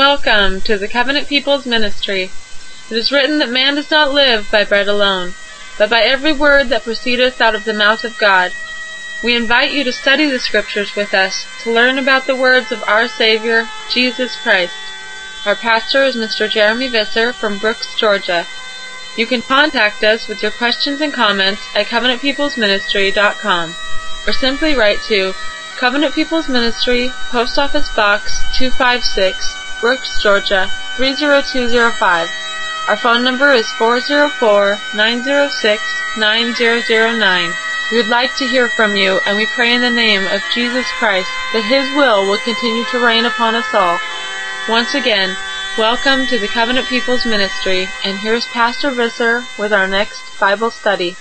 Welcome to the Covenant People's Ministry. It is written that man does not live by bread alone, but by every word that proceedeth out of the mouth of God. We invite you to study the Scriptures with us to learn about the words of our Savior, Jesus Christ. Our pastor is Mr. Jeremy Visser from Brooks, Georgia. You can contact us with your questions and comments at covenantpeoplesministry.com or simply write to Covenant People's Ministry, Post Office Box 256, Brooks, Georgia 30205. Our phone number is 404-906-9009. We would like to hear from you and we pray in the name of Jesus Christ that His will will continue to reign upon us all. Once again, welcome to the Covenant People's Ministry and here's Pastor Visser with our next Bible study.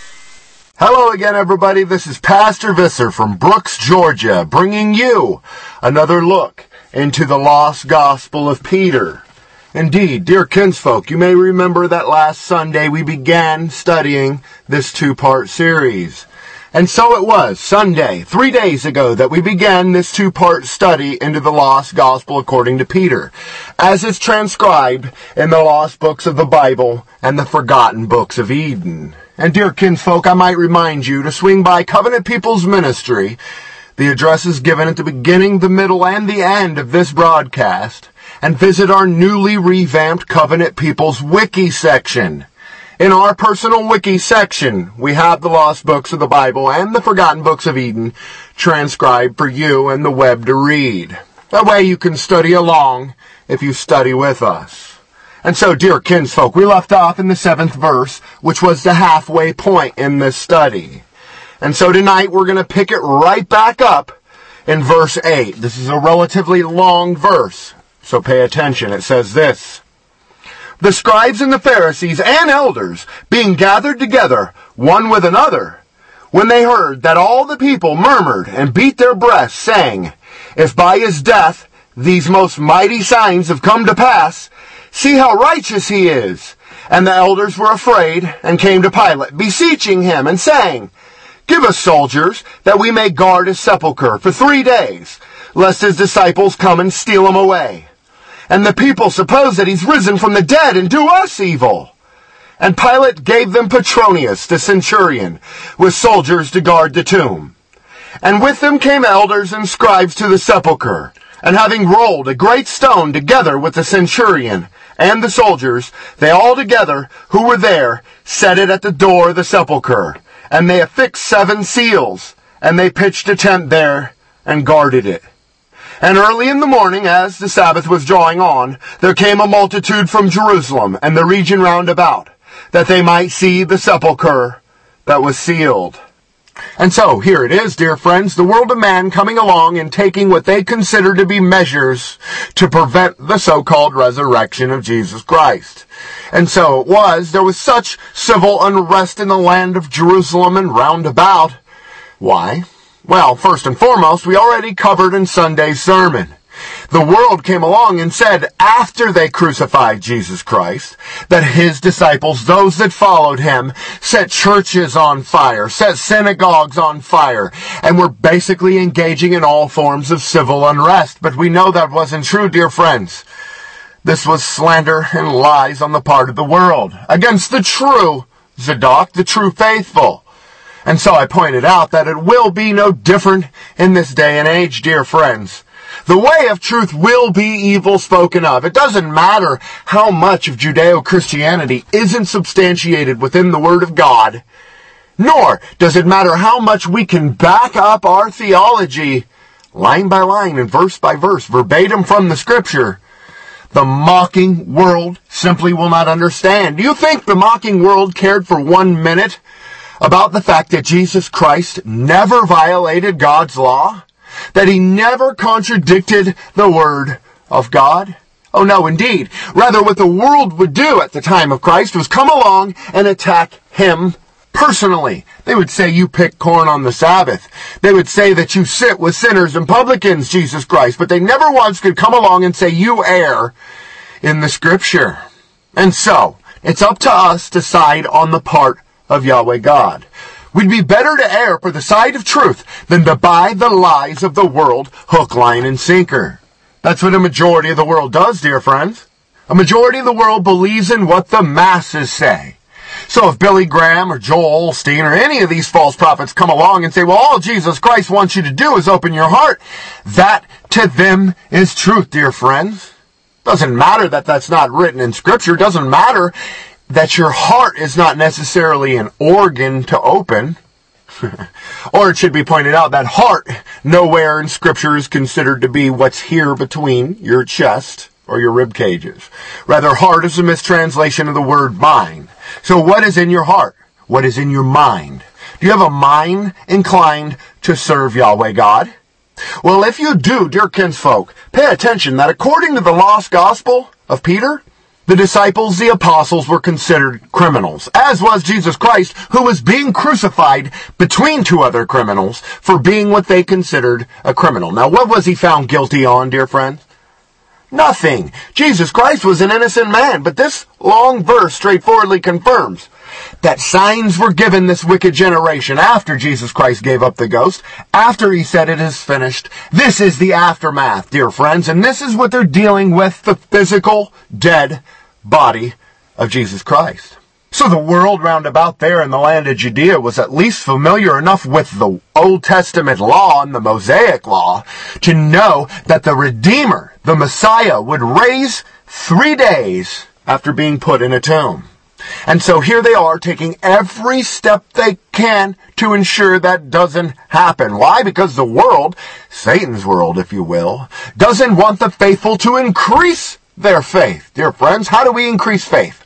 Hello again, everybody. This is Pastor Visser from Brooks, Georgia, bringing you another look into the lost gospel of Peter. Indeed, dear kinsfolk, you may remember that last Sunday we began studying this two-part series. And so it was, Sunday, three days ago, that we began this two-part study into the lost gospel according to Peter, as is transcribed in the lost books of the Bible and the forgotten books of Eden. And dear kinsfolk, I might remind you to swing by Covenant People's Ministry. The address is given at the beginning, the middle, and the end of this broadcast and visit our newly revamped Covenant People's Wiki section. In our personal wiki section, we have the lost books of the Bible and the forgotten books of Eden transcribed for you and the web to read. That way you can study along if you study with us. And so, dear kinsfolk, we left off in the seventh verse, which was the halfway point in this study. And so tonight we're going to pick it right back up in verse 8. This is a relatively long verse. So pay attention. It says this. The scribes and the Pharisees and elders being gathered together one with another, when they heard that all the people murmured and beat their breasts, saying, If by his death these most mighty signs have come to pass, see how righteous he is. And the elders were afraid and came to Pilate, beseeching him and saying, Give us soldiers that we may guard his sepulchre for three days, lest his disciples come and steal him away and the people suppose that he's risen from the dead and do us evil. And Pilate gave them Petronius, the centurion, with soldiers to guard the tomb. And with them came elders and scribes to the sepulchre, and having rolled a great stone together with the centurion and the soldiers, they all together who were there set it at the door of the sepulchre, and they affixed seven seals, and they pitched a tent there and guarded it. And early in the morning, as the Sabbath was drawing on, there came a multitude from Jerusalem and the region round about, that they might see the sepulchre that was sealed. And so, here it is, dear friends, the world of man coming along and taking what they consider to be measures to prevent the so-called resurrection of Jesus Christ. And so it was, there was such civil unrest in the land of Jerusalem and round about. Why? Well, first and foremost, we already covered in Sunday's sermon. The world came along and said after they crucified Jesus Christ that his disciples, those that followed him, set churches on fire, set synagogues on fire, and were basically engaging in all forms of civil unrest. But we know that wasn't true, dear friends. This was slander and lies on the part of the world against the true Zadok, the true faithful. And so I pointed out that it will be no different in this day and age, dear friends. The way of truth will be evil spoken of. It doesn't matter how much of Judeo-Christianity isn't substantiated within the Word of God, nor does it matter how much we can back up our theology line by line and verse by verse, verbatim from the Scripture. The mocking world simply will not understand. Do you think the mocking world cared for one minute about the fact that Jesus Christ never violated God's law? That he never contradicted the word of God? Oh no, indeed. Rather, what the world would do at the time of Christ was come along and attack him personally. They would say you pick corn on the Sabbath. They would say that you sit with sinners and publicans, Jesus Christ, but they never once could come along and say you err in the scripture. And so, it's up to us to side on the part of Yahweh God. We'd be better to err for the side of truth than to buy the lies of the world hook, line, and sinker. That's what a majority of the world does, dear friends. A majority of the world believes in what the masses say. So if Billy Graham or Joel Osteen or any of these false prophets come along and say, well, all Jesus Christ wants you to do is open your heart, that to them is truth, dear friends. Doesn't matter that that's not written in scripture. Doesn't matter that your heart is not necessarily an organ to open. or it should be pointed out that heart nowhere in scripture is considered to be what's here between your chest or your rib cages. Rather, heart is a mistranslation of the word mind. So what is in your heart? What is in your mind? Do you have a mind inclined to serve Yahweh God? Well, if you do, dear kinsfolk, pay attention that according to the lost gospel of Peter, the disciples, the apostles, were considered criminals, as was Jesus Christ, who was being crucified between two other criminals for being what they considered a criminal. Now, what was he found guilty on, dear friends? Nothing. Jesus Christ was an innocent man, but this long verse straightforwardly confirms that signs were given this wicked generation after Jesus Christ gave up the ghost, after he said it is finished. This is the aftermath, dear friends, and this is what they're dealing with, the physical, dead body of Jesus Christ. So the world round about there in the land of Judea was at least familiar enough with the Old Testament law and the Mosaic law to know that the Redeemer, the Messiah, would raise three days after being put in a tomb. And so here they are taking every step they can to ensure that doesn't happen. Why? Because the world, Satan's world, if you will, doesn't want the faithful to increase their faith. Dear friends, how do we increase faith?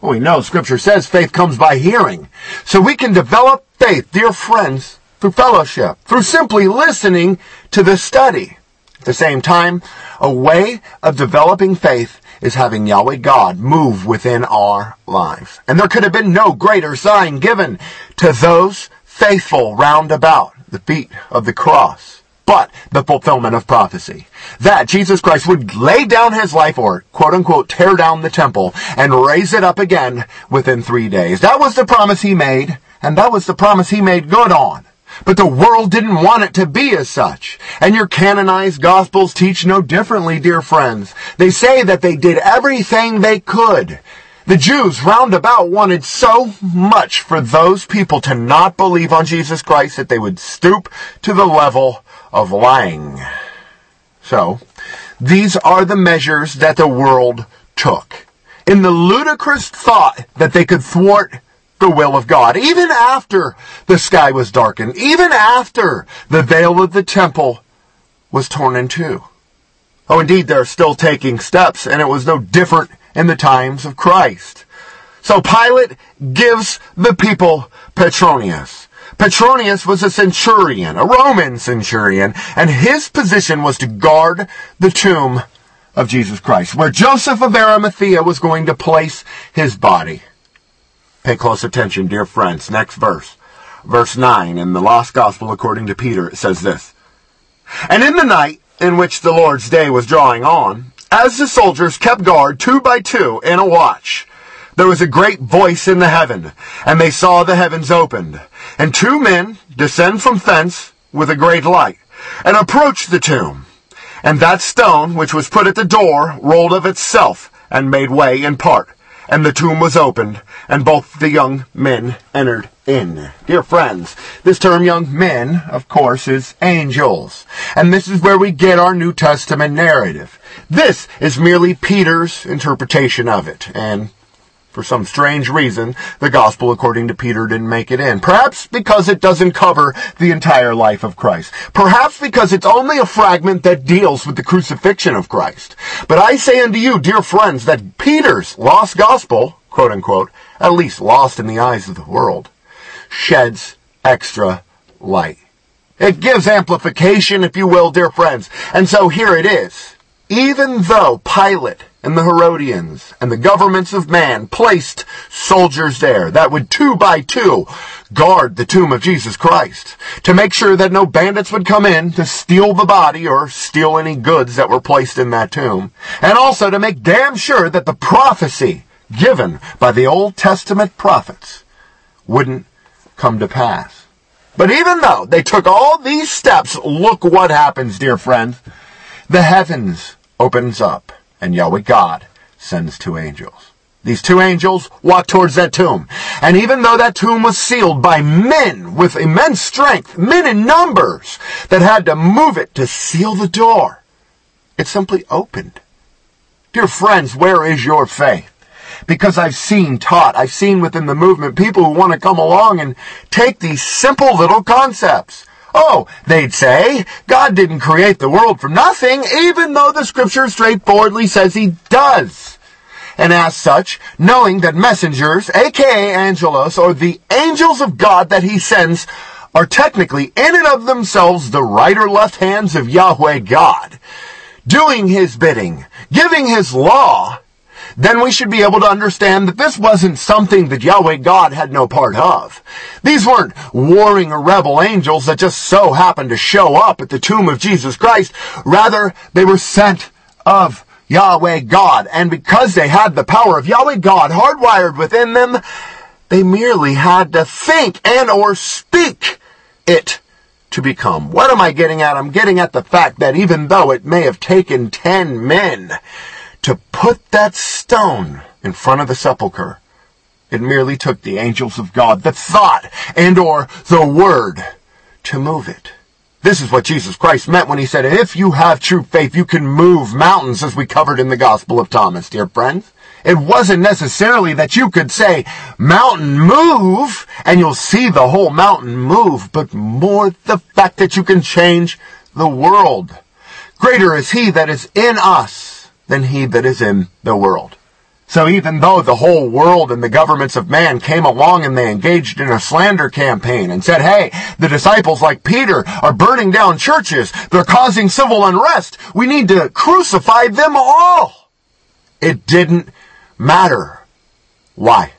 Well, we know scripture says faith comes by hearing. So we can develop faith, dear friends, through fellowship, through simply listening to the study. At the same time, a way of developing faith is having Yahweh God move within our lives. And there could have been no greater sign given to those faithful round about the feet of the cross but the fulfillment of prophecy. That Jesus Christ would lay down his life or quote unquote tear down the temple and raise it up again within three days. That was the promise he made, and that was the promise he made good on. But the world didn't want it to be as such. And your canonized gospels teach no differently, dear friends. They say that they did everything they could. The Jews round about wanted so much for those people to not believe on Jesus Christ that they would stoop to the level of lying. So, these are the measures that the world took. In the ludicrous thought that they could thwart the will of God, even after the sky was darkened, even after the veil of the temple was torn in two. Oh, indeed, they're still taking steps, and it was no different in the times of Christ. So Pilate gives the people Petronius. Petronius was a centurion, a Roman centurion, and his position was to guard the tomb of Jesus Christ, where Joseph of Arimathea was going to place his body. Pay close attention, dear friends. Next verse. Verse 9 in the Lost Gospel according to Peter, it says this. And in the night in which the Lord's day was drawing on, as the soldiers kept guard two by two in a watch, there was a great voice in the heaven, and they saw the heavens opened, and two men descend from thence with a great light, and approach the tomb. And that stone which was put at the door rolled of itself, and made way in part. And the tomb was opened, and both the young men entered in. Dear friends, this term young men, of course, is angels. And this is where we get our New Testament narrative. This is merely Peter's interpretation of it, and for some strange reason, the gospel according to Peter didn't make it in. Perhaps because it doesn't cover the entire life of Christ. Perhaps because it's only a fragment that deals with the crucifixion of Christ. But I say unto you, dear friends, that Peter's lost gospel, quote unquote, at least lost in the eyes of the world, sheds extra light. It gives amplification, if you will, dear friends. And so here it is. Even though Pilate and the Herodians and the governments of man placed soldiers there that would two by two guard the tomb of Jesus Christ to make sure that no bandits would come in to steal the body or steal any goods that were placed in that tomb. And also to make damn sure that the prophecy given by the Old Testament prophets wouldn't come to pass. But even though they took all these steps, look what happens, dear friends. the heavens opens up and Yahweh God sends two angels. These two angels walk towards that tomb. And even though that tomb was sealed by men with immense strength, men in numbers that had to move it to seal the door, it simply opened. Dear friends, where is your faith? Because I've seen taught, I've seen within the movement people who want to come along and take these simple little concepts. Oh, they'd say, God didn't create the world for nothing, even though the scripture straightforwardly says he does. And as such, knowing that messengers, aka angelos, or the angels of God that he sends, are technically in and of themselves the right or left hands of Yahweh God, doing his bidding, giving his law, then we should be able to understand that this wasn't something that Yahweh God had no part of. These weren't warring rebel angels that just so happened to show up at the tomb of Jesus Christ. Rather, they were sent of Yahweh God. And because they had the power of Yahweh God hardwired within them, they merely had to think and or speak it to become. What am I getting at? I'm getting at the fact that even though it may have taken ten men to put that stone in front of the sepulchre, it merely took the angels of God, the thought and or the word to move it. This is what Jesus Christ meant when he said, if you have true faith, you can move mountains as we covered in the Gospel of Thomas, dear friends. It wasn't necessarily that you could say, mountain move, and you'll see the whole mountain move, but more the fact that you can change the world. Greater is he that is in us than he that is in the world. So even though the whole world and the governments of man came along and they engaged in a slander campaign and said, hey, the disciples like Peter are burning down churches. They're causing civil unrest. We need to crucify them all. It didn't matter. Why?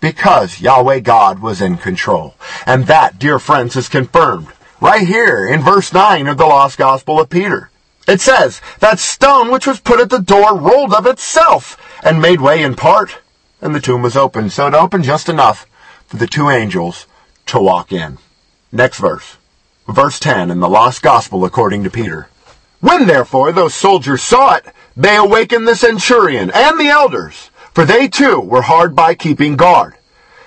Because Yahweh God was in control. And that, dear friends, is confirmed right here in verse 9 of the Lost Gospel of Peter. It says, that stone which was put at the door rolled of itself and made way in part, and the tomb was opened. So it opened just enough for the two angels to walk in. Next verse. Verse 10 in the Lost Gospel according to Peter. When therefore those soldiers saw it, they awakened the centurion and the elders, for they too were hard by keeping guard.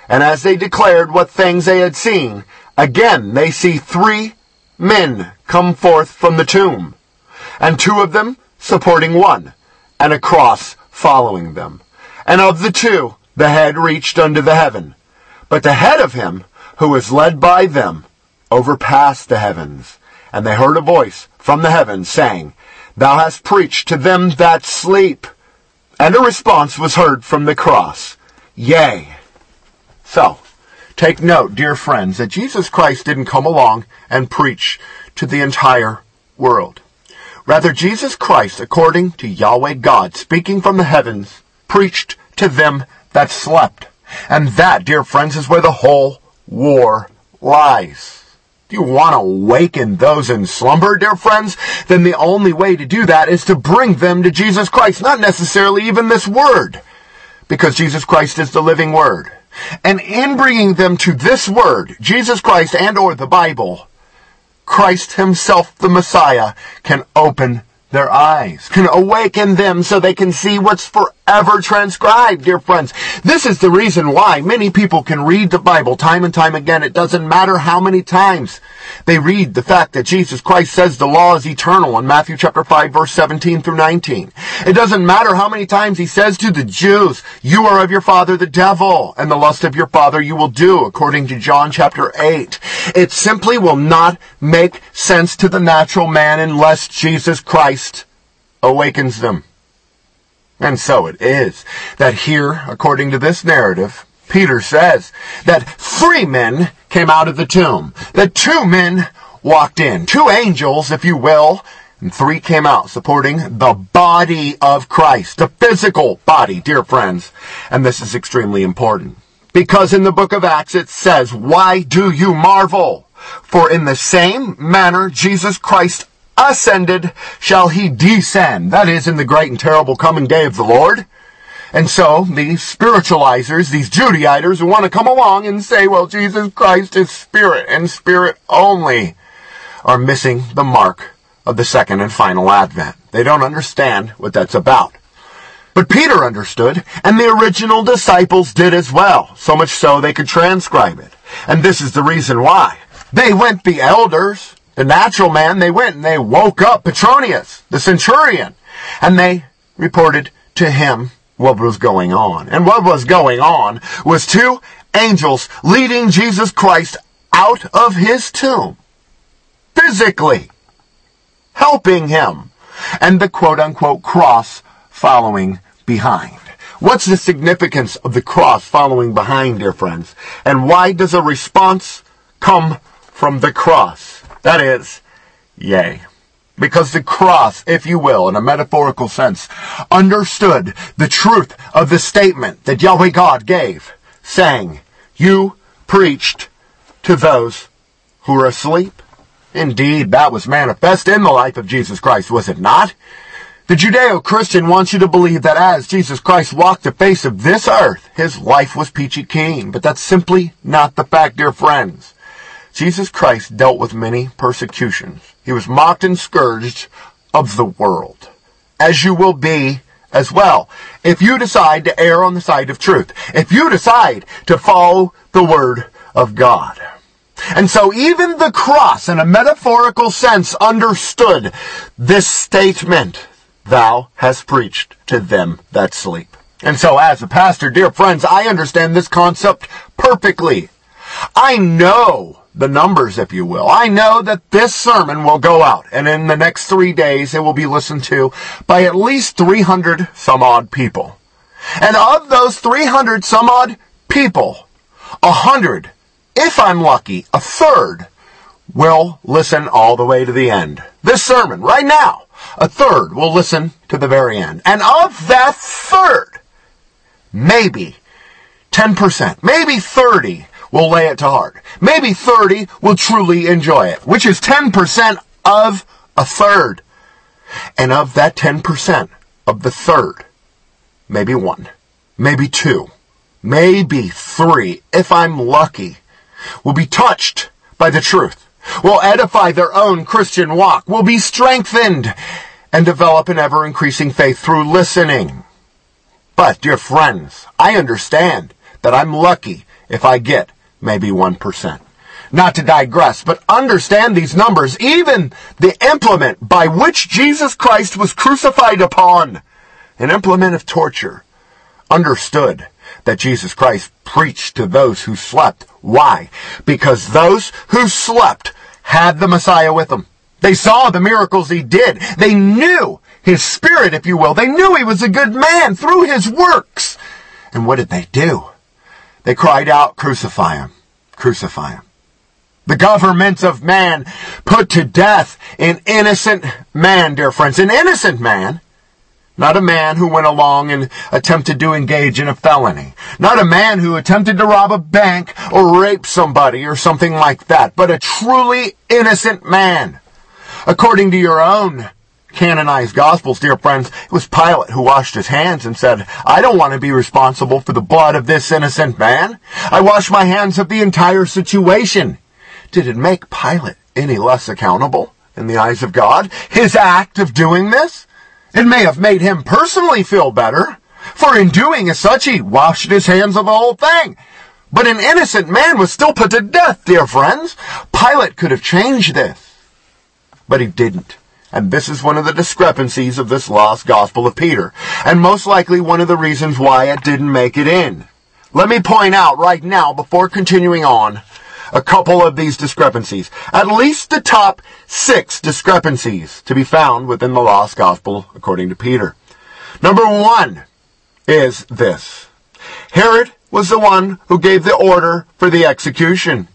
And as they declared what things they had seen, again they see three men come forth from the tomb, and two of them supporting one, and a cross following them. And of the two, the head reached unto the heaven. But the head of him who was led by them overpassed the heavens. And they heard a voice from the heavens saying, Thou hast preached to them that sleep. And a response was heard from the cross, Yea. So, take note, dear friends, that Jesus Christ didn't come along and preach to the entire world. Rather, Jesus Christ, according to Yahweh God, speaking from the heavens, preached to them that slept. And that, dear friends, is where the whole war lies. Do you want to awaken those in slumber, dear friends? Then the only way to do that is to bring them to Jesus Christ, not necessarily even this word, because Jesus Christ is the living word. And in bringing them to this word, Jesus Christ and or the Bible, Christ himself, the Messiah, can open their eyes, can awaken them so they can see what's forever transcribed, dear friends. This is the reason why many people can read the Bible time and time again. It doesn't matter how many times they read the fact that Jesus Christ says the law is eternal in Matthew chapter 5 verse 17 through 19. It doesn't matter how many times he says to the Jews, you are of your father the devil, and the lust of your father you will do, according to John chapter 8. It simply will not make sense to the natural man unless Jesus Christ awakens them. And so it is that here, according to this narrative, Peter says that three men came out of the tomb, that two men walked in, two angels, if you will, and three came out supporting the body of Christ, the physical body, dear friends. And this is extremely important. Because in the book of Acts it says, Why do you marvel? For in the same manner Jesus Christ ascended, shall he descend. That is, in the great and terrible coming day of the Lord. And so, these spiritualizers, these Judaizers who want to come along and say, well, Jesus Christ is spirit and spirit only, are missing the mark of the second and final advent. They don't understand what that's about. But Peter understood, and the original disciples did as well, so much so they could transcribe it. And this is the reason why. They went the elders, the natural man, they went and they woke up Petronius, the centurion, and they reported to him what was going on. And what was going on was two angels leading Jesus Christ out of his tomb. Physically. Helping him. And the quote unquote cross following behind. What's the significance of the cross following behind, dear friends? And why does a response come from the cross? That is, yea. Because the cross, if you will, in a metaphorical sense, understood the truth of the statement that Yahweh God gave, saying, You preached to those who are asleep. Indeed, that was manifest in the life of Jesus Christ, was it not? The Judeo-Christian wants you to believe that as Jesus Christ walked the face of this earth, his life was peachy keen. But that's simply not the fact, dear friends. Jesus Christ dealt with many persecutions. He was mocked and scourged of the world, as you will be as well. If you decide to err on the side of truth, if you decide to follow the word of God. And so even the cross, in a metaphorical sense, understood this statement thou hast preached to them that sleep. And so as a pastor, dear friends, I understand this concept perfectly. I know the numbers, if you will. I know that this sermon will go out, and in the next three days it will be listened to by at least 300 some odd people. And of those 300 some odd people, a hundred, if I'm lucky, a third, will listen all the way to the end. This sermon, right now, a third will listen to the very end. And of that third, maybe 10%, maybe 30 will lay it to heart. Maybe 30 will truly enjoy it, which is 10% of a third. And of that 10% of the third, maybe one, maybe two, maybe three, if I'm lucky, will be touched by the truth will edify their own Christian walk, will be strengthened, and develop an ever increasing faith through listening. But, dear friends, I understand that I'm lucky if I get maybe 1%. Not to digress, but understand these numbers, even the implement by which Jesus Christ was crucified upon, an implement of torture, understood that Jesus Christ preached to those who slept. Why? Because those who slept had the Messiah with them. They saw the miracles he did. They knew his spirit, if you will. They knew he was a good man through his works. And what did they do? They cried out, crucify him, crucify him. The government of man put to death an innocent man, dear friends, an innocent man not a man who went along and attempted to engage in a felony. Not a man who attempted to rob a bank or rape somebody or something like that, but a truly innocent man. According to your own canonized gospels, dear friends, it was Pilate who washed his hands and said, I don't want to be responsible for the blood of this innocent man. I wash my hands of the entire situation. Did it make Pilate any less accountable in the eyes of God? His act of doing this? It may have made him personally feel better, for in doing as such he washed his hands of the whole thing. But an innocent man was still put to death, dear friends. Pilate could have changed this. But he didn't. And this is one of the discrepancies of this lost gospel of Peter. And most likely one of the reasons why it didn't make it in. Let me point out right now, before continuing on, a couple of these discrepancies. At least the top six discrepancies to be found within the Lost Gospel according to Peter. Number one is this. Herod was the one who gave the order for the execution.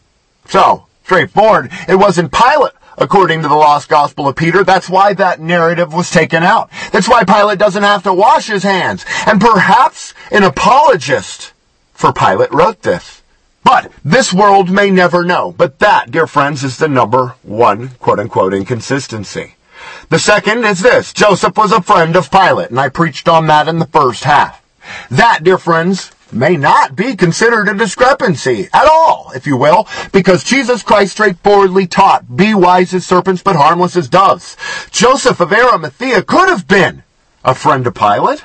So, straightforward, it wasn't Pilate according to the lost gospel of Peter. That's why that narrative was taken out. That's why Pilate doesn't have to wash his hands. And perhaps an apologist for Pilate wrote this. But this world may never know. But that, dear friends, is the number one quote unquote inconsistency. The second is this. Joseph was a friend of Pilate, and I preached on that in the first half. That, dear friends, may not be considered a discrepancy at all, if you will, because Jesus Christ straightforwardly taught, be wise as serpents but harmless as doves. Joseph of Arimathea could have been a friend of Pilate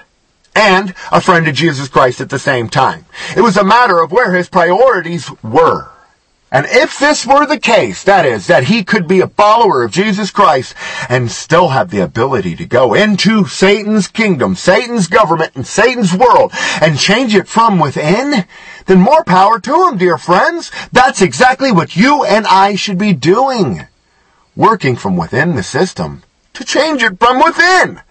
and a friend of Jesus Christ at the same time. It was a matter of where his priorities were. And if this were the case, that is, that he could be a follower of Jesus Christ and still have the ability to go into Satan's kingdom, Satan's government, and Satan's world and change it from within, then more power to him, dear friends. That's exactly what you and I should be doing. Working from within the system to change it from within.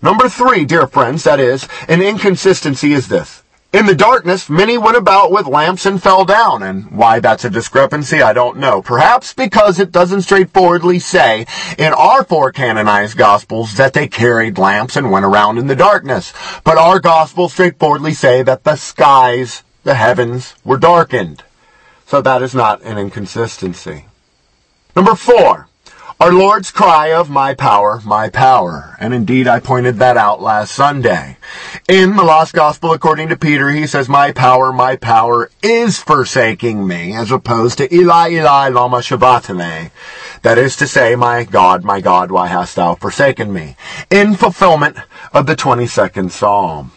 Number three, dear friends, that is, an inconsistency is this. In the darkness, many went about with lamps and fell down, and why that's a discrepancy, I don't know. Perhaps because it doesn't straightforwardly say in our four canonized gospels that they carried lamps and went around in the darkness. But our gospels straightforwardly say that the skies, the heavens, were darkened. So that is not an inconsistency. Number four, our Lord's cry of my power, my power. And indeed, I pointed that out last Sunday. In the Lost Gospel according to Peter, he says, my power, my power is forsaking me, as opposed to Eli, Eli, lama sabachthani. That is to say, my God, my God, why hast thou forsaken me? In fulfillment of the 22nd Psalm.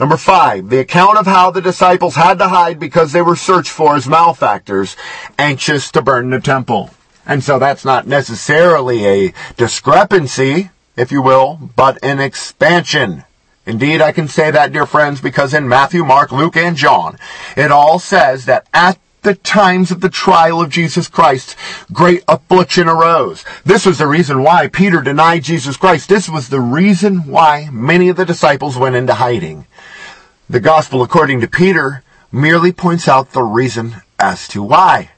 Number five, the account of how the disciples had to hide because they were searched for as malefactors, anxious to burn the temple. And so that's not necessarily a discrepancy, if you will, but an expansion. Indeed, I can say that, dear friends, because in Matthew, Mark, Luke, and John, it all says that at the times of the trial of Jesus Christ, great affliction arose. This was the reason why Peter denied Jesus Christ. This was the reason why many of the disciples went into hiding. The gospel according to Peter merely points out the reason as to why.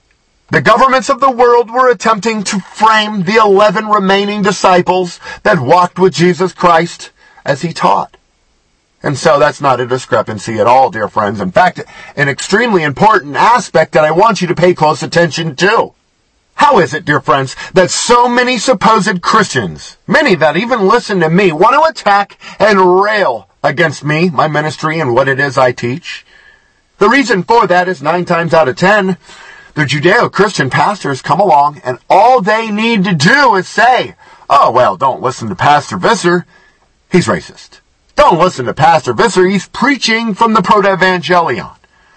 The governments of the world were attempting to frame the 11 remaining disciples that walked with Jesus Christ as he taught. And so that's not a discrepancy at all, dear friends. In fact, an extremely important aspect that I want you to pay close attention to. How is it, dear friends, that so many supposed Christians, many that even listen to me, want to attack and rail against me, my ministry, and what it is I teach? The reason for that is nine times out of ten, the Judeo-Christian pastors come along and all they need to do is say, oh, well, don't listen to Pastor Visser. He's racist. Don't listen to Pastor Visser. He's preaching from the Proto-Evangelion.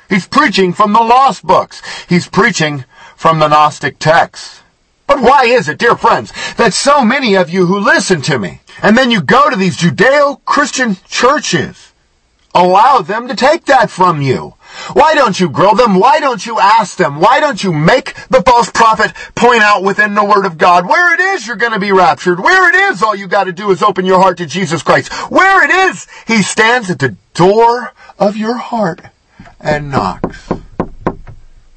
He's preaching from the lost books. He's preaching from the Gnostic texts. But why is it, dear friends, that so many of you who listen to me, and then you go to these Judeo-Christian churches, allow them to take that from you? Why don't you grill them? Why don't you ask them? Why don't you make the false prophet point out within the Word of God where it is you're going to be raptured? Where it is all you got to do is open your heart to Jesus Christ. Where it is He stands at the door of your heart and knocks.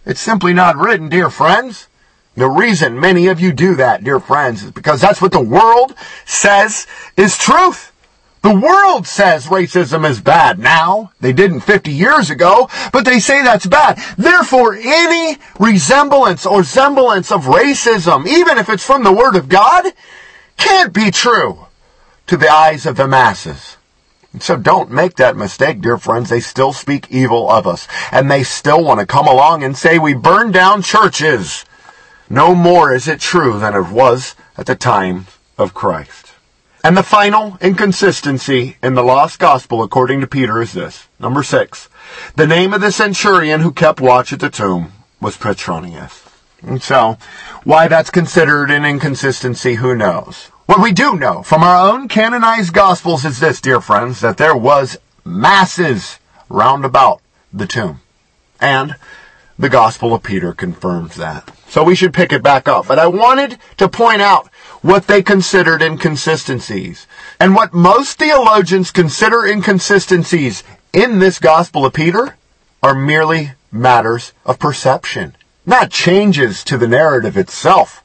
It's simply not written, dear friends. The reason many of you do that, dear friends, is because that's what the world says is truth. The world says racism is bad now. They didn't 50 years ago, but they say that's bad. Therefore, any resemblance or semblance of racism, even if it's from the Word of God, can't be true to the eyes of the masses. So don't make that mistake, dear friends. They still speak evil of us. And they still want to come along and say we burn down churches. No more is it true than it was at the time of Christ. And the final inconsistency in the lost gospel according to Peter is this. Number six. The name of the centurion who kept watch at the tomb was Petronius. And so, why that's considered an inconsistency, who knows? What we do know from our own canonized gospels is this, dear friends, that there was masses round about the tomb. And the gospel of Peter confirms that. So we should pick it back up. But I wanted to point out what they considered inconsistencies. And what most theologians consider inconsistencies in this Gospel of Peter are merely matters of perception. Not changes to the narrative itself,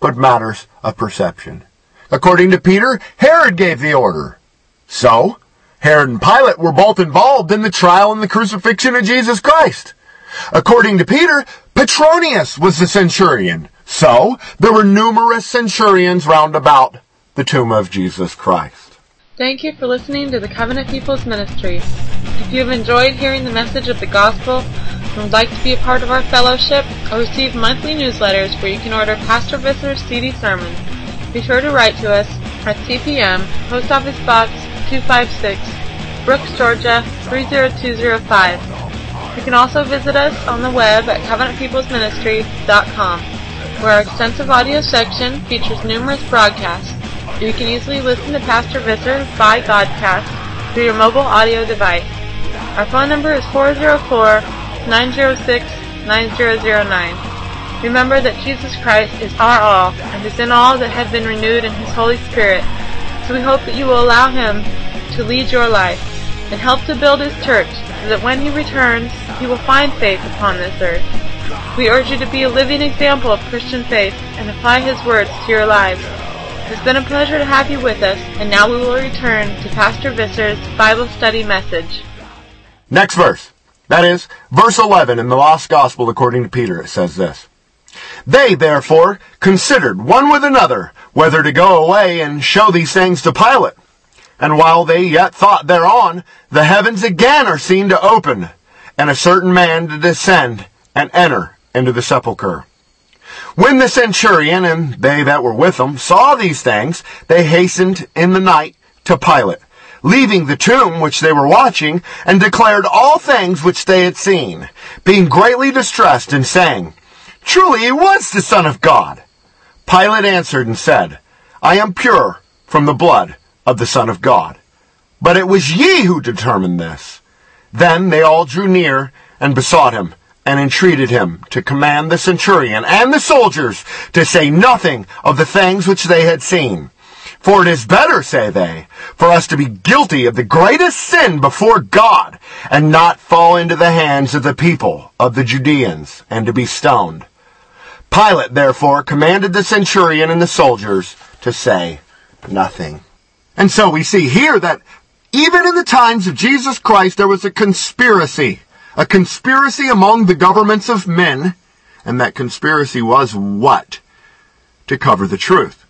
but matters of perception. According to Peter, Herod gave the order. So, Herod and Pilate were both involved in the trial and the crucifixion of Jesus Christ. According to Peter, Petronius was the centurion. So, there were numerous centurions round about the tomb of Jesus Christ. Thank you for listening to the Covenant People's Ministry. If you have enjoyed hearing the message of the gospel and would like to be a part of our fellowship or receive monthly newsletters where you can order Pastor Visser's CD sermons, be sure to write to us at CPM, Post Office Box 256, Brooks, Georgia 30205. You can also visit us on the web at covenantpeoplesministry.com, where our extensive audio section features numerous broadcasts. You can easily listen to Pastor Visser by Godcast through your mobile audio device. Our phone number is 404-906-9009. Remember that Jesus Christ is our all and is in all that have been renewed in His Holy Spirit. So we hope that you will allow Him to lead your life and help to build His church so that when He returns, He will find faith upon this earth. We urge you to be a living example of Christian faith and apply His words to your lives. It's been a pleasure to have you with us, and now we will return to Pastor Visser's Bible study message. Next verse. That is, verse 11 in the Lost Gospel according to Peter. It says this. They, therefore, considered one with another whether to go away and show these things to Pilate. And while they yet thought thereon, the heavens again are seen to open, and a certain man to descend and enter into the sepulchre. When the centurion and they that were with him saw these things, they hastened in the night to Pilate, leaving the tomb which they were watching, and declared all things which they had seen, being greatly distressed, and saying, Truly he was the Son of God. Pilate answered and said, I am pure from the blood of the Son of God. But it was ye who determined this. Then they all drew near and besought him and entreated him to command the centurion and the soldiers to say nothing of the things which they had seen. For it is better, say they, for us to be guilty of the greatest sin before God and not fall into the hands of the people of the Judeans and to be stoned. Pilate therefore commanded the centurion and the soldiers to say nothing. And so we see here that even in the times of Jesus Christ there was a conspiracy a conspiracy among the governments of men, and that conspiracy was what? To cover the truth.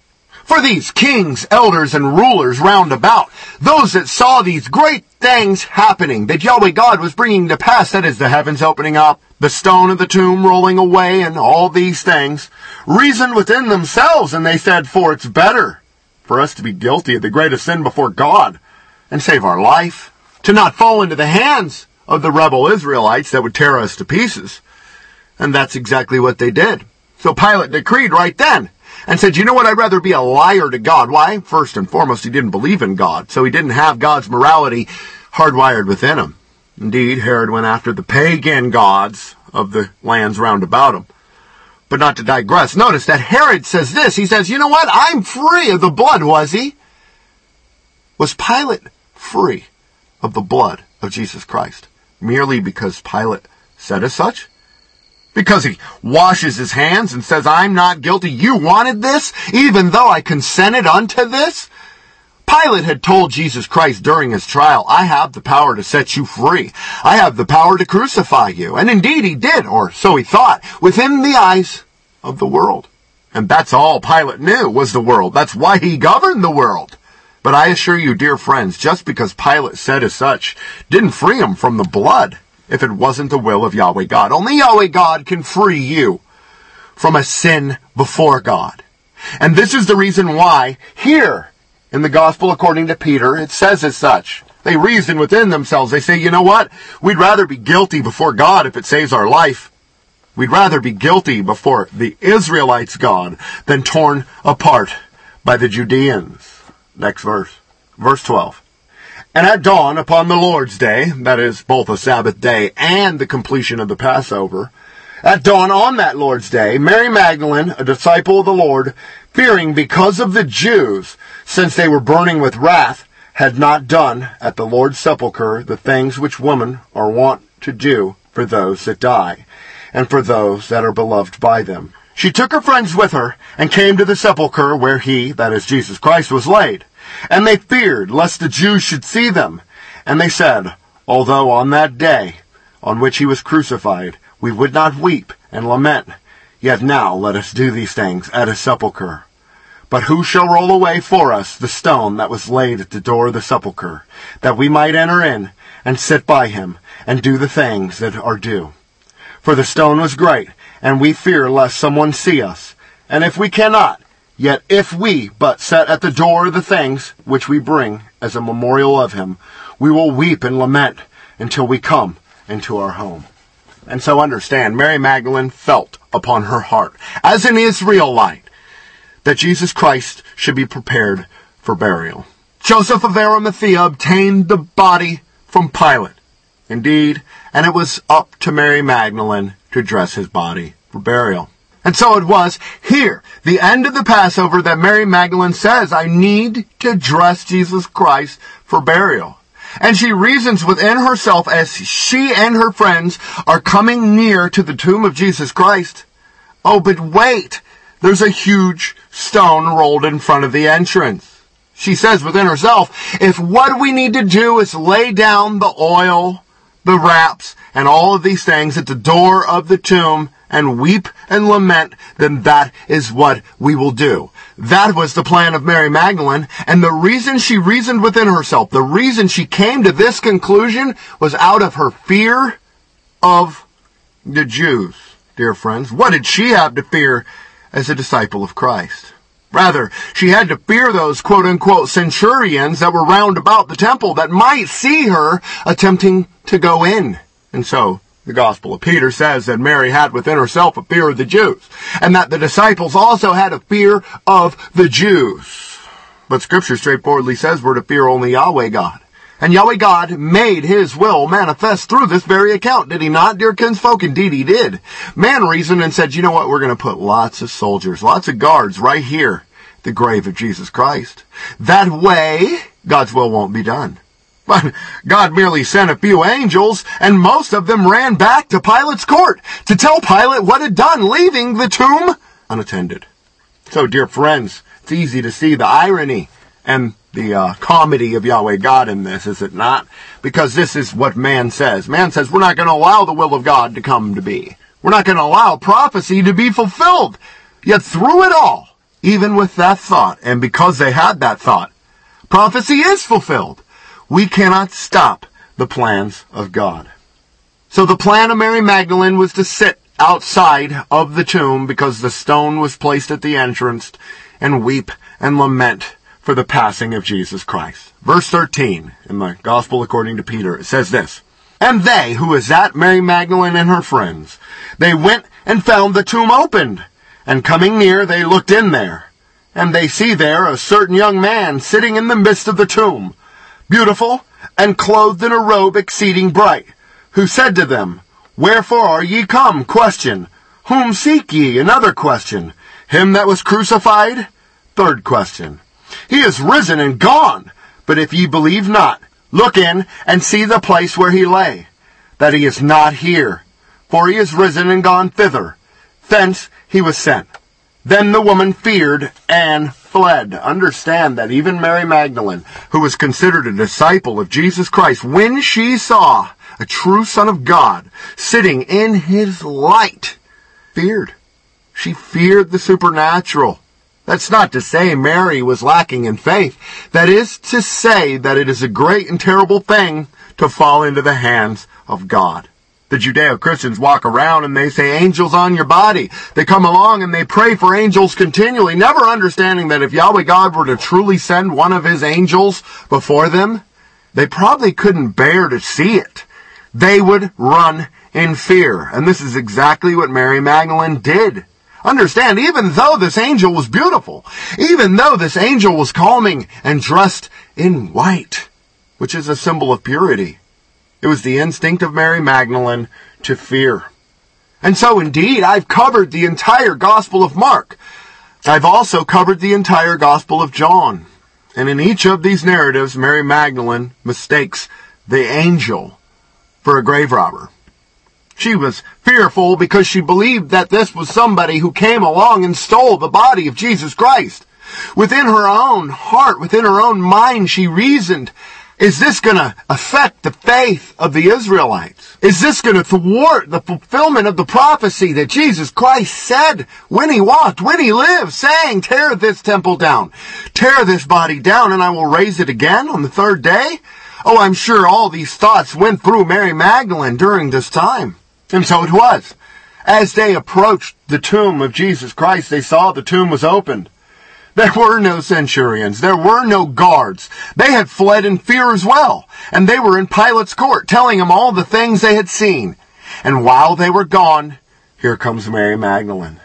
For these kings, elders, and rulers round about, those that saw these great things happening, that Yahweh God was bringing to pass, that is, the heavens opening up, the stone of the tomb rolling away, and all these things, reasoned within themselves, and they said, For it's better for us to be guilty of the greatest sin before God, and save our life, to not fall into the hands of the rebel Israelites that would tear us to pieces. And that's exactly what they did. So Pilate decreed right then and said, you know what? I'd rather be a liar to God. Why? First and foremost, he didn't believe in God. So he didn't have God's morality hardwired within him. Indeed, Herod went after the pagan gods of the lands round about him. But not to digress. Notice that Herod says this. He says, you know what? I'm free of the blood, was he? Was Pilate free of the blood of Jesus Christ? merely because Pilate said as such? Because he washes his hands and says, I'm not guilty. You wanted this, even though I consented unto this? Pilate had told Jesus Christ during his trial, I have the power to set you free. I have the power to crucify you. And indeed he did, or so he thought, within the eyes of the world. And that's all Pilate knew was the world. That's why he governed the world. But I assure you, dear friends, just because Pilate said as such didn't free him from the blood if it wasn't the will of Yahweh God. Only Yahweh God can free you from a sin before God. And this is the reason why here in the gospel according to Peter, it says as such. They reason within themselves. They say, you know what? We'd rather be guilty before God if it saves our life. We'd rather be guilty before the Israelites' God than torn apart by the Judeans. Next verse. Verse 12. And at dawn upon the Lord's day, that is both a Sabbath day and the completion of the Passover, at dawn on that Lord's day, Mary Magdalene, a disciple of the Lord, fearing because of the Jews, since they were burning with wrath, had not done at the Lord's sepulchre the things which women are wont to do for those that die, and for those that are beloved by them. She took her friends with her and came to the sepulchre where he, that is Jesus Christ, was laid. And they feared lest the Jews should see them. And they said, Although on that day on which he was crucified we would not weep and lament, yet now let us do these things at his sepulchre. But who shall roll away for us the stone that was laid at the door of the sepulchre, that we might enter in and sit by him and do the things that are due? For the stone was great, and we fear lest someone see us. And if we cannot, yet if we but set at the door the things which we bring as a memorial of him, we will weep and lament until we come into our home. And so understand, Mary Magdalene felt upon her heart, as an Israelite, that Jesus Christ should be prepared for burial. Joseph of Arimathea obtained the body from Pilate. Indeed, and it was up to Mary Magdalene to dress his body for burial. And so it was here, the end of the Passover, that Mary Magdalene says, I need to dress Jesus Christ for burial. And she reasons within herself as she and her friends are coming near to the tomb of Jesus Christ. Oh, but wait! There's a huge stone rolled in front of the entrance. She says within herself, if what we need to do is lay down the oil, the wraps, and all of these things at the door of the tomb and weep and lament, then that is what we will do. That was the plan of Mary Magdalene, and the reason she reasoned within herself, the reason she came to this conclusion was out of her fear of the Jews, dear friends. What did she have to fear as a disciple of Christ? Rather, she had to fear those quote unquote centurions that were round about the temple that might see her attempting to go in. And so, the Gospel of Peter says that Mary had within herself a fear of the Jews, and that the disciples also had a fear of the Jews. But Scripture straightforwardly says we're to fear only Yahweh God. And Yahweh God made his will manifest through this very account, did he not, dear kinsfolk? Indeed he did. Man reasoned and said, you know what, we're going to put lots of soldiers, lots of guards right here, the grave of Jesus Christ. That way, God's will won't be done. But God merely sent a few angels, and most of them ran back to Pilate's court to tell Pilate what had done, leaving the tomb unattended. So, dear friends, it's easy to see the irony and the uh, comedy of Yahweh God in this, is it not? Because this is what man says. Man says, we're not going to allow the will of God to come to be. We're not going to allow prophecy to be fulfilled. Yet through it all, even with that thought, and because they had that thought, prophecy is fulfilled. We cannot stop the plans of God. So the plan of Mary Magdalene was to sit outside of the tomb because the stone was placed at the entrance and weep and lament for the passing of Jesus Christ. Verse 13 in the Gospel according to Peter, it says this, And they, who is that Mary Magdalene and her friends, they went and found the tomb opened, and coming near, they looked in there, and they see there a certain young man sitting in the midst of the tomb, beautiful, and clothed in a robe exceeding bright, who said to them, Wherefore are ye come? Question. Whom seek ye? Another question. Him that was crucified? Third question. He is risen and gone. But if ye believe not, look in and see the place where he lay, that he is not here. For he is risen and gone thither. Thence he was sent. Then the woman feared and fled. Understand that even Mary Magdalene, who was considered a disciple of Jesus Christ, when she saw a true Son of God sitting in his light, feared. She feared the supernatural. That's not to say Mary was lacking in faith. That is to say that it is a great and terrible thing to fall into the hands of God. The Judeo-Christians walk around and they say angels on your body. They come along and they pray for angels continually, never understanding that if Yahweh God were to truly send one of his angels before them, they probably couldn't bear to see it. They would run in fear. And this is exactly what Mary Magdalene did. Understand, even though this angel was beautiful, even though this angel was calming and dressed in white, which is a symbol of purity, it was the instinct of Mary Magdalene to fear. And so indeed, I've covered the entire Gospel of Mark. I've also covered the entire Gospel of John. And in each of these narratives, Mary Magdalene mistakes the angel for a grave robber. She was fearful because she believed that this was somebody who came along and stole the body of Jesus Christ. Within her own heart, within her own mind, she reasoned, Is this going to affect the faith of the Israelites? Is this going to thwart the fulfillment of the prophecy that Jesus Christ said when he walked, when he lived, saying, tear this temple down, tear this body down, and I will raise it again on the third day? Oh, I'm sure all these thoughts went through Mary Magdalene during this time. And so it was. As they approached the tomb of Jesus Christ, they saw the tomb was opened. There were no centurions. There were no guards. They had fled in fear as well. And they were in Pilate's court telling him all the things they had seen. And while they were gone, here comes Mary Magdalene.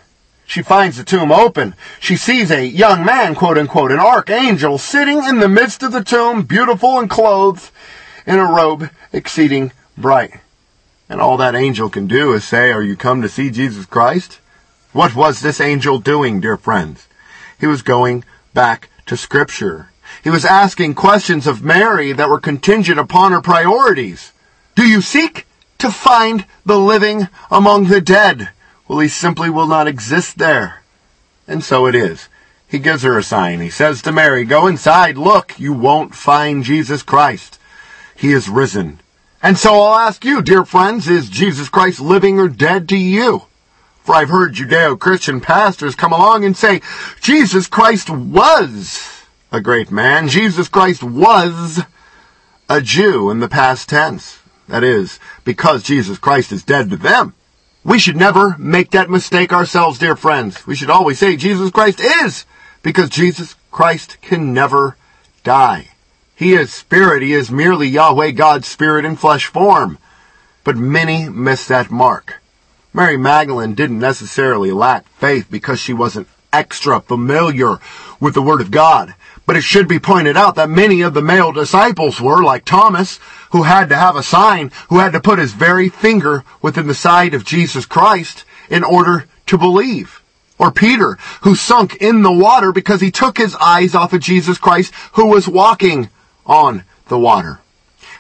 She finds the tomb open. She sees a young man, quote unquote, an archangel, sitting in the midst of the tomb, beautiful and clothed in a robe exceeding bright. And all that angel can do is say, Are you come to see Jesus Christ? What was this angel doing, dear friends? He was going back to Scripture. He was asking questions of Mary that were contingent upon her priorities. Do you seek to find the living among the dead? Well, he simply will not exist there. And so it is. He gives her a sign. He says to Mary, Go inside, look, you won't find Jesus Christ. He is risen. And so I'll ask you, dear friends, is Jesus Christ living or dead to you? For I've heard Judeo-Christian pastors come along and say, Jesus Christ was a great man. Jesus Christ was a Jew in the past tense. That is, because Jesus Christ is dead to them. We should never make that mistake ourselves, dear friends. We should always say Jesus Christ is, because Jesus Christ can never die. He is spirit. He is merely Yahweh God's spirit in flesh form. But many miss that mark. Mary Magdalene didn't necessarily lack faith because she wasn't extra familiar with the Word of God. But it should be pointed out that many of the male disciples were, like Thomas, who had to have a sign, who had to put his very finger within the side of Jesus Christ in order to believe. Or Peter, who sunk in the water because he took his eyes off of Jesus Christ, who was walking on the water.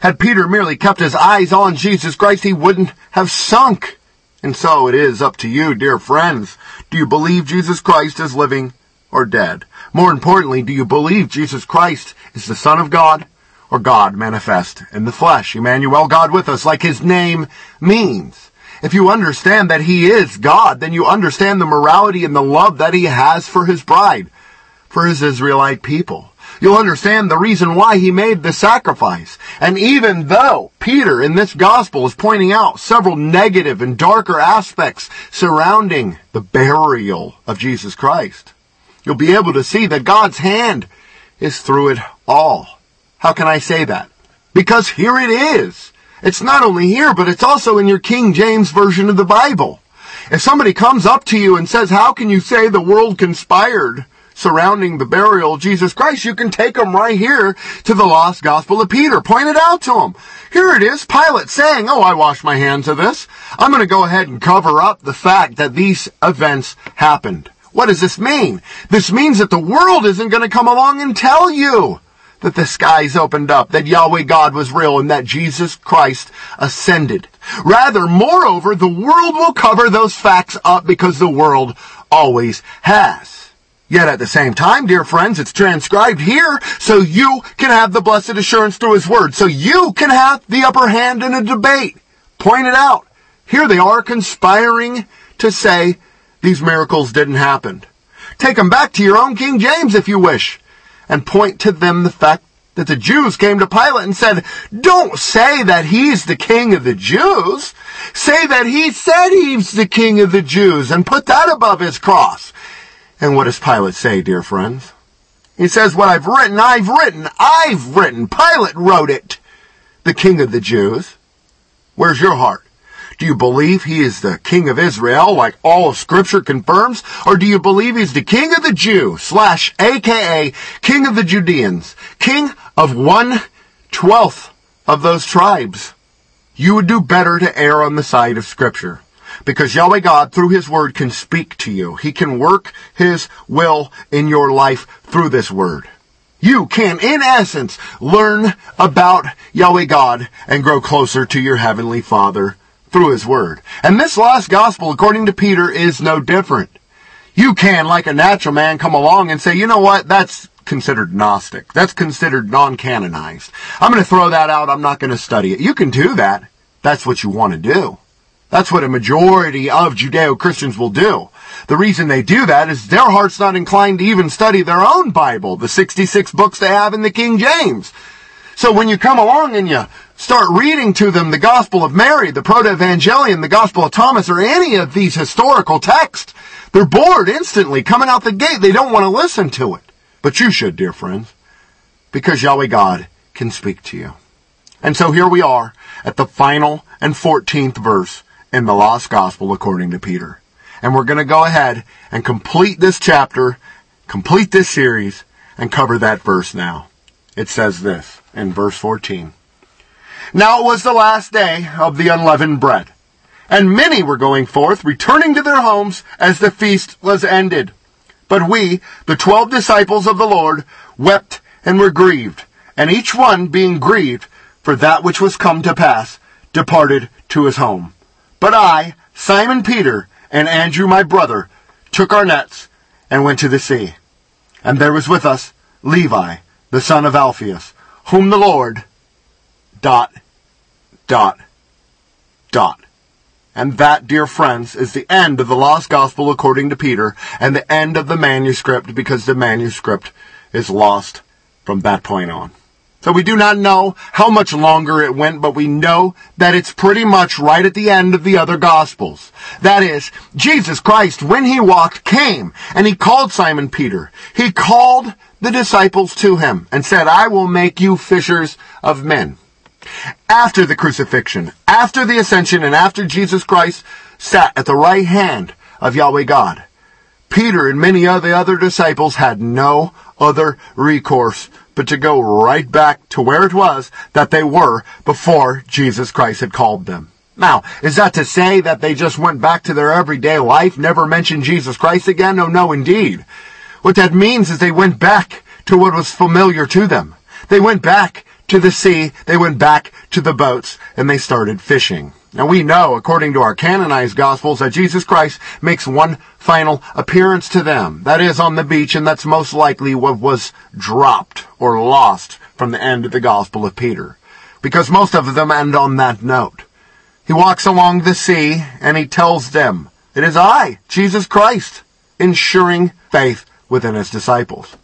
Had Peter merely kept his eyes on Jesus Christ, he wouldn't have sunk. And so it is up to you, dear friends. Do you believe Jesus Christ is living or dead? More importantly, do you believe Jesus Christ is the Son of God or God manifest in the flesh? Emmanuel, God with us, like his name means. If you understand that he is God, then you understand the morality and the love that he has for his bride, for his Israelite people. You'll understand the reason why he made the sacrifice. And even though Peter in this gospel is pointing out several negative and darker aspects surrounding the burial of Jesus Christ, you'll be able to see that God's hand is through it all. How can I say that? Because here it is. It's not only here, but it's also in your King James version of the Bible. If somebody comes up to you and says, how can you say the world conspired surrounding the burial of Jesus Christ, you can take them right here to the lost gospel of Peter. Point it out to them. Here it is, Pilate saying, oh, I wash my hands of this. I'm going to go ahead and cover up the fact that these events happened. What does this mean? This means that the world isn't going to come along and tell you that the skies opened up, that Yahweh God was real, and that Jesus Christ ascended. Rather, moreover, the world will cover those facts up because the world always has. Yet at the same time, dear friends, it's transcribed here so you can have the blessed assurance through his word. So you can have the upper hand in a debate. Point it out. Here they are conspiring to say these miracles didn't happen. Take them back to your own King James if you wish and point to them the fact that the Jews came to Pilate and said, don't say that he's the king of the Jews. Say that he said he's the king of the Jews and put that above his cross. And what does Pilate say, dear friends? He says, what I've written, I've written, I've written. Pilate wrote it. The king of the Jews. Where's your heart? Do you believe he is the king of Israel like all of scripture confirms? Or do you believe he's the king of the Jew slash aka king of the Judeans? King of one twelfth of those tribes? You would do better to err on the side of scripture. Because Yahweh God, through His Word, can speak to you. He can work His will in your life through this Word. You can, in essence, learn about Yahweh God and grow closer to your Heavenly Father through His Word. And this last gospel, according to Peter, is no different. You can, like a natural man, come along and say, you know what, that's considered Gnostic. That's considered non-canonized. I'm going to throw that out. I'm not going to study it. You can do that. That's what you want to do. That's what a majority of Judeo-Christians will do. The reason they do that is their heart's not inclined to even study their own Bible, the 66 books they have in the King James. So when you come along and you start reading to them the Gospel of Mary, the Proto-Evangelium, the Gospel of Thomas, or any of these historical texts, they're bored instantly coming out the gate. They don't want to listen to it. But you should, dear friends, because Yahweh God can speak to you. And so here we are at the final and 14th verse in the Lost Gospel according to Peter. And we're going to go ahead and complete this chapter, complete this series, and cover that verse now. It says this in verse 14. Now it was the last day of the unleavened bread, and many were going forth, returning to their homes as the feast was ended. But we, the twelve disciples of the Lord, wept and were grieved, and each one being grieved for that which was come to pass, departed to his home. But I, Simon Peter, and Andrew my brother, took our nets and went to the sea. And there was with us Levi, the son of Alphaeus, whom the Lord, dot, dot, dot. And that, dear friends, is the end of the lost gospel according to Peter, and the end of the manuscript because the manuscript is lost from that point on. So we do not know how much longer it went, but we know that it's pretty much right at the end of the other Gospels. That is, Jesus Christ, when he walked, came, and he called Simon Peter. He called the disciples to him and said, I will make you fishers of men. After the crucifixion, after the ascension, and after Jesus Christ sat at the right hand of Yahweh God, Peter and many of the other disciples had no other recourse but to go right back to where it was that they were before Jesus Christ had called them. Now, is that to say that they just went back to their everyday life, never mentioned Jesus Christ again? No, no, indeed. What that means is they went back to what was familiar to them. They went back to the sea, they went back to the boats, and they started fishing. Now we know, according to our canonized Gospels, that Jesus Christ makes one final appearance to them. That is on the beach, and that's most likely what was dropped or lost from the end of the Gospel of Peter. Because most of them end on that note. He walks along the sea, and he tells them, It is I, Jesus Christ, ensuring faith within his disciples.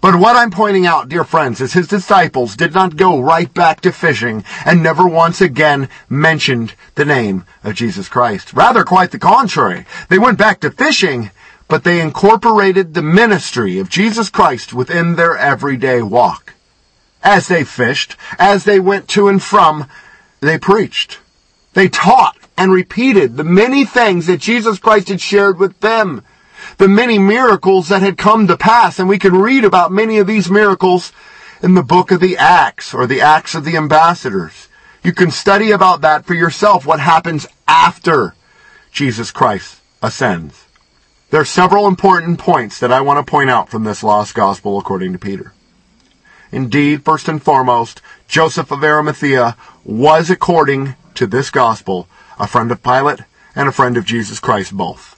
But what I'm pointing out, dear friends, is his disciples did not go right back to fishing and never once again mentioned the name of Jesus Christ. Rather, quite the contrary. They went back to fishing, but they incorporated the ministry of Jesus Christ within their everyday walk. As they fished, as they went to and from, they preached. They taught and repeated the many things that Jesus Christ had shared with them the many miracles that had come to pass. And we can read about many of these miracles in the book of the Acts or the Acts of the Ambassadors. You can study about that for yourself, what happens after Jesus Christ ascends. There are several important points that I want to point out from this lost gospel according to Peter. Indeed, first and foremost, Joseph of Arimathea was, according to this gospel, a friend of Pilate and a friend of Jesus Christ both.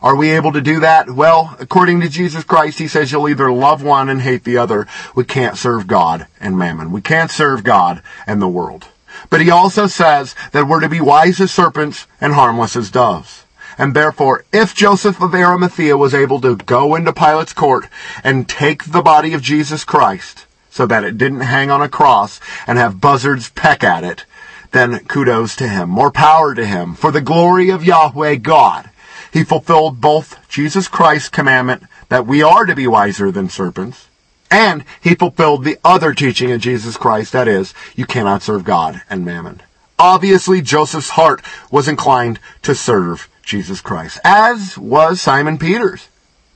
Are we able to do that? Well, according to Jesus Christ, he says you'll either love one and hate the other. We can't serve God and mammon. We can't serve God and the world. But he also says that we're to be wise as serpents and harmless as doves. And therefore, if Joseph of Arimathea was able to go into Pilate's court and take the body of Jesus Christ so that it didn't hang on a cross and have buzzards peck at it, then kudos to him. More power to him for the glory of Yahweh God. He fulfilled both Jesus Christ's commandment that we are to be wiser than serpents, and he fulfilled the other teaching of Jesus Christ, that is, you cannot serve God and mammon. Obviously, Joseph's heart was inclined to serve Jesus Christ, as was Simon Peter's.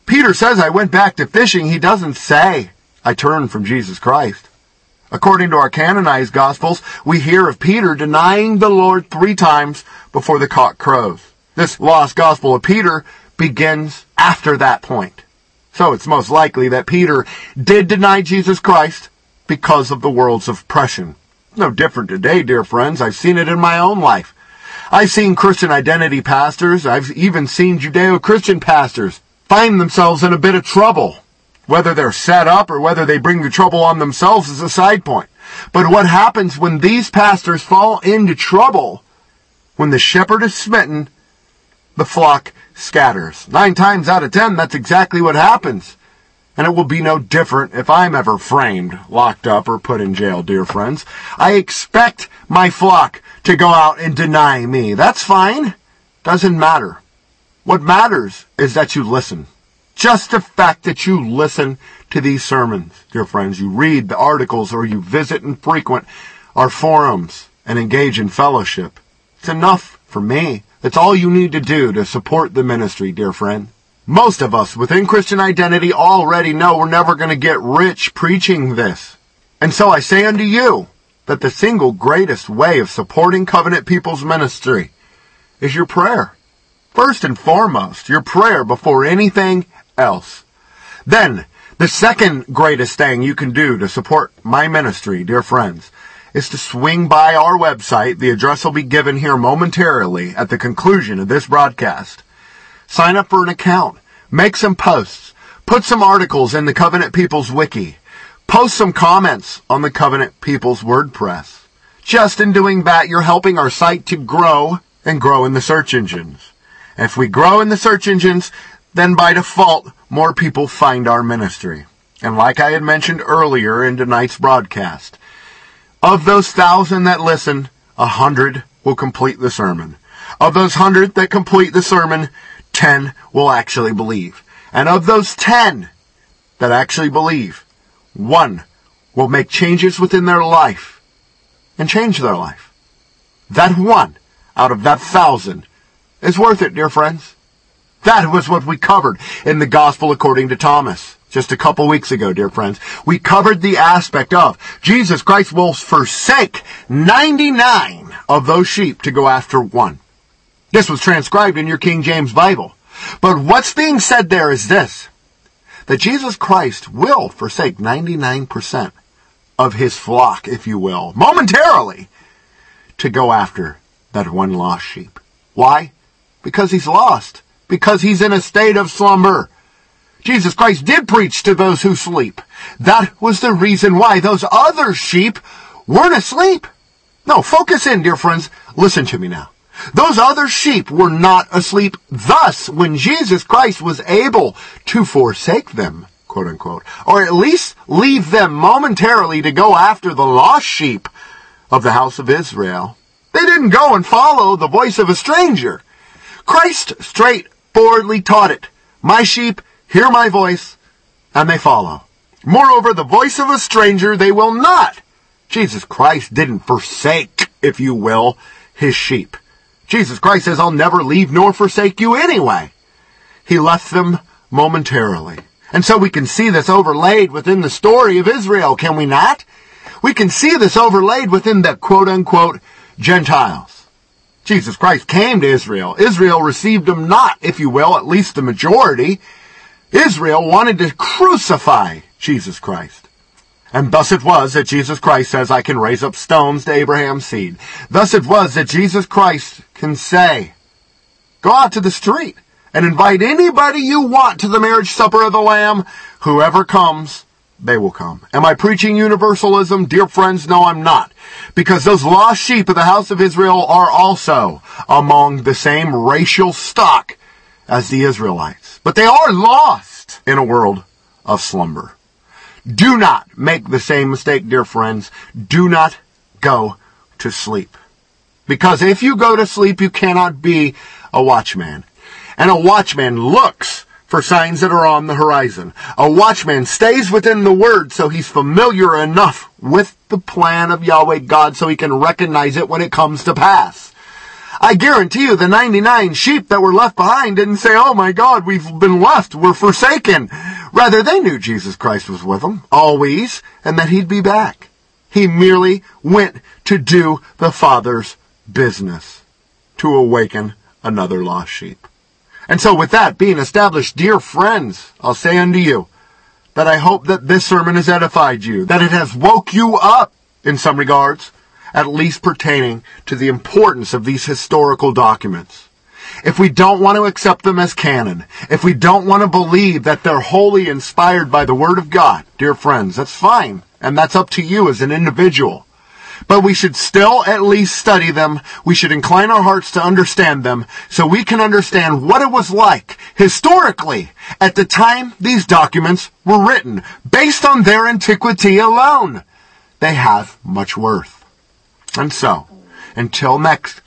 Peter says, I went back to fishing. He doesn't say, I turned from Jesus Christ. According to our canonized Gospels, we hear of Peter denying the Lord three times before the cock crows. This lost gospel of Peter begins after that point. So it's most likely that Peter did deny Jesus Christ because of the world's oppression. No different today, dear friends. I've seen it in my own life. I've seen Christian identity pastors, I've even seen Judeo-Christian pastors find themselves in a bit of trouble Whether they're set up or whether they bring the trouble on themselves is a side point. But what happens when these pastors fall into trouble, when the shepherd is smitten, the flock scatters. Nine times out of ten, that's exactly what happens. And it will be no different if I'm ever framed, locked up, or put in jail, dear friends. I expect my flock to go out and deny me. That's fine. Doesn't matter. What matters is that you listen. Just the fact that you listen to these sermons, dear friends, you read the articles or you visit and frequent our forums and engage in fellowship. It's enough for me. It's all you need to do to support the ministry, dear friend. Most of us within Christian identity already know we're never going to get rich preaching this. And so I say unto you that the single greatest way of supporting covenant people's ministry is your prayer. First and foremost, your prayer before anything else. Then, the second greatest thing you can do to support my ministry, dear friends, is to swing by our website. The address will be given here momentarily at the conclusion of this broadcast. Sign up for an account. Make some posts. Put some articles in the Covenant People's Wiki. Post some comments on the Covenant People's WordPress. Just in doing that, you're helping our site to grow and grow in the search engines. If we grow in the search engines, then by default, more people find our ministry. And like I had mentioned earlier in tonight's broadcast, of those thousand that listen, a hundred will complete the sermon. Of those hundred that complete the sermon, 10 will actually believe. And of those 10 that actually believe, one will make changes within their life and change their life. That one out of that thousand is worth it, dear friends. That was what we covered in the gospel according to Thomas just a couple weeks ago, dear friends. We covered the aspect of Jesus Christ will forsake 99 of those sheep to go after one. This was transcribed in your King James Bible. But what's being said there is this, that Jesus Christ will forsake 99% of his flock, if you will, momentarily, to go after that one lost sheep. Why? Because he's lost. Because he's in a state of slumber. Jesus Christ did preach to those who sleep. That was the reason why those other sheep weren't asleep. No, focus in, dear friends. Listen to me now. Those other sheep were not asleep. Thus, when Jesus Christ was able to forsake them, quote unquote, or at least leave them momentarily to go after the lost sheep of the house of Israel, they didn't go and follow the voice of a stranger. Christ straightforwardly taught it. My sheep hear my voice and they follow. Moreover, the voice of a stranger they will not. Jesus Christ didn't forsake, if you will, his sheep. Jesus Christ says, I'll never leave nor forsake you anyway. He left them momentarily. And so we can see this overlaid within the story of Israel, can we not? We can see this overlaid within the quote unquote Gentiles. Jesus Christ came to Israel. Israel received him not, if you will, at least the majority. Israel wanted to crucify Jesus Christ. And thus it was that Jesus Christ says, I can raise up stones to Abraham's seed. Thus it was that Jesus Christ can say, go out to the street and invite anybody you want to the marriage supper of the Lamb. Whoever comes, they will come. Am I preaching universalism? Dear friends, no, I'm not. Because those lost sheep of the house of Israel are also among the same racial stock as the Israelites. But they are lost in a world of slumber. Do not make the same mistake, dear friends. Do not go to sleep. Because if you go to sleep, you cannot be a watchman. And a watchman looks for signs that are on the horizon. A watchman stays within the word so he's familiar enough with the plan of Yahweh God so he can recognize it when it comes to pass. I guarantee you the 99 sheep that were left behind didn't say, oh my God, we've been left, we're forsaken. Rather, they knew Jesus Christ was with them, always, and that he'd be back. He merely went to do the Father's business, to awaken another lost sheep. And so with that being established, dear friends, I'll say unto you, that I hope that this sermon has edified you, that it has woke you up in some regards, at least pertaining to the importance of these historical documents. if we don't want to accept them as canon, if we don't want to believe that they're wholly inspired by the Word of God, dear friends, that's fine. And that's up to you as an individual. But we should still at least study them. We should incline our hearts to understand them so we can understand what it was like historically at the time these documents were written based on their antiquity alone. They have much worth. And so, until next,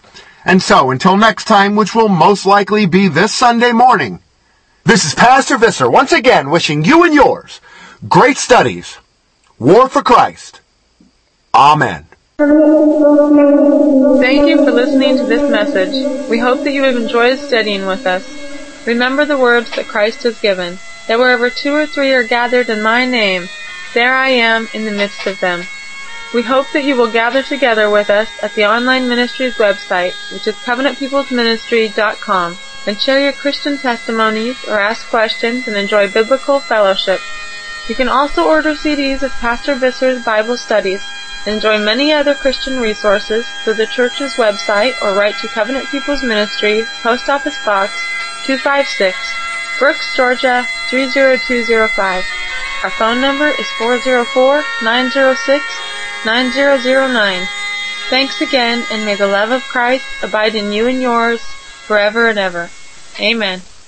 and so until next time, which will most likely be this Sunday morning, this is Pastor Visser once again wishing you and yours great studies. War for Christ. Amen. Thank you for listening to this message. We hope that you have enjoyed studying with us. Remember the words that Christ has given, that wherever two or three are gathered in my name, there I am in the midst of them. We hope that you will gather together with us at the online ministry's website, which is covenantpeoplesministry.com, and share your Christian testimonies or ask questions and enjoy biblical fellowship. You can also order CDs of Pastor Visser's Bible studies and enjoy many other Christian resources through the church's website or write to Covenant People's Ministry, Post Office Box 256, Brooks, Georgia 30205. Our phone number is 404-906-9009. Thanks again and may the love of Christ abide in you and yours forever and ever. Amen.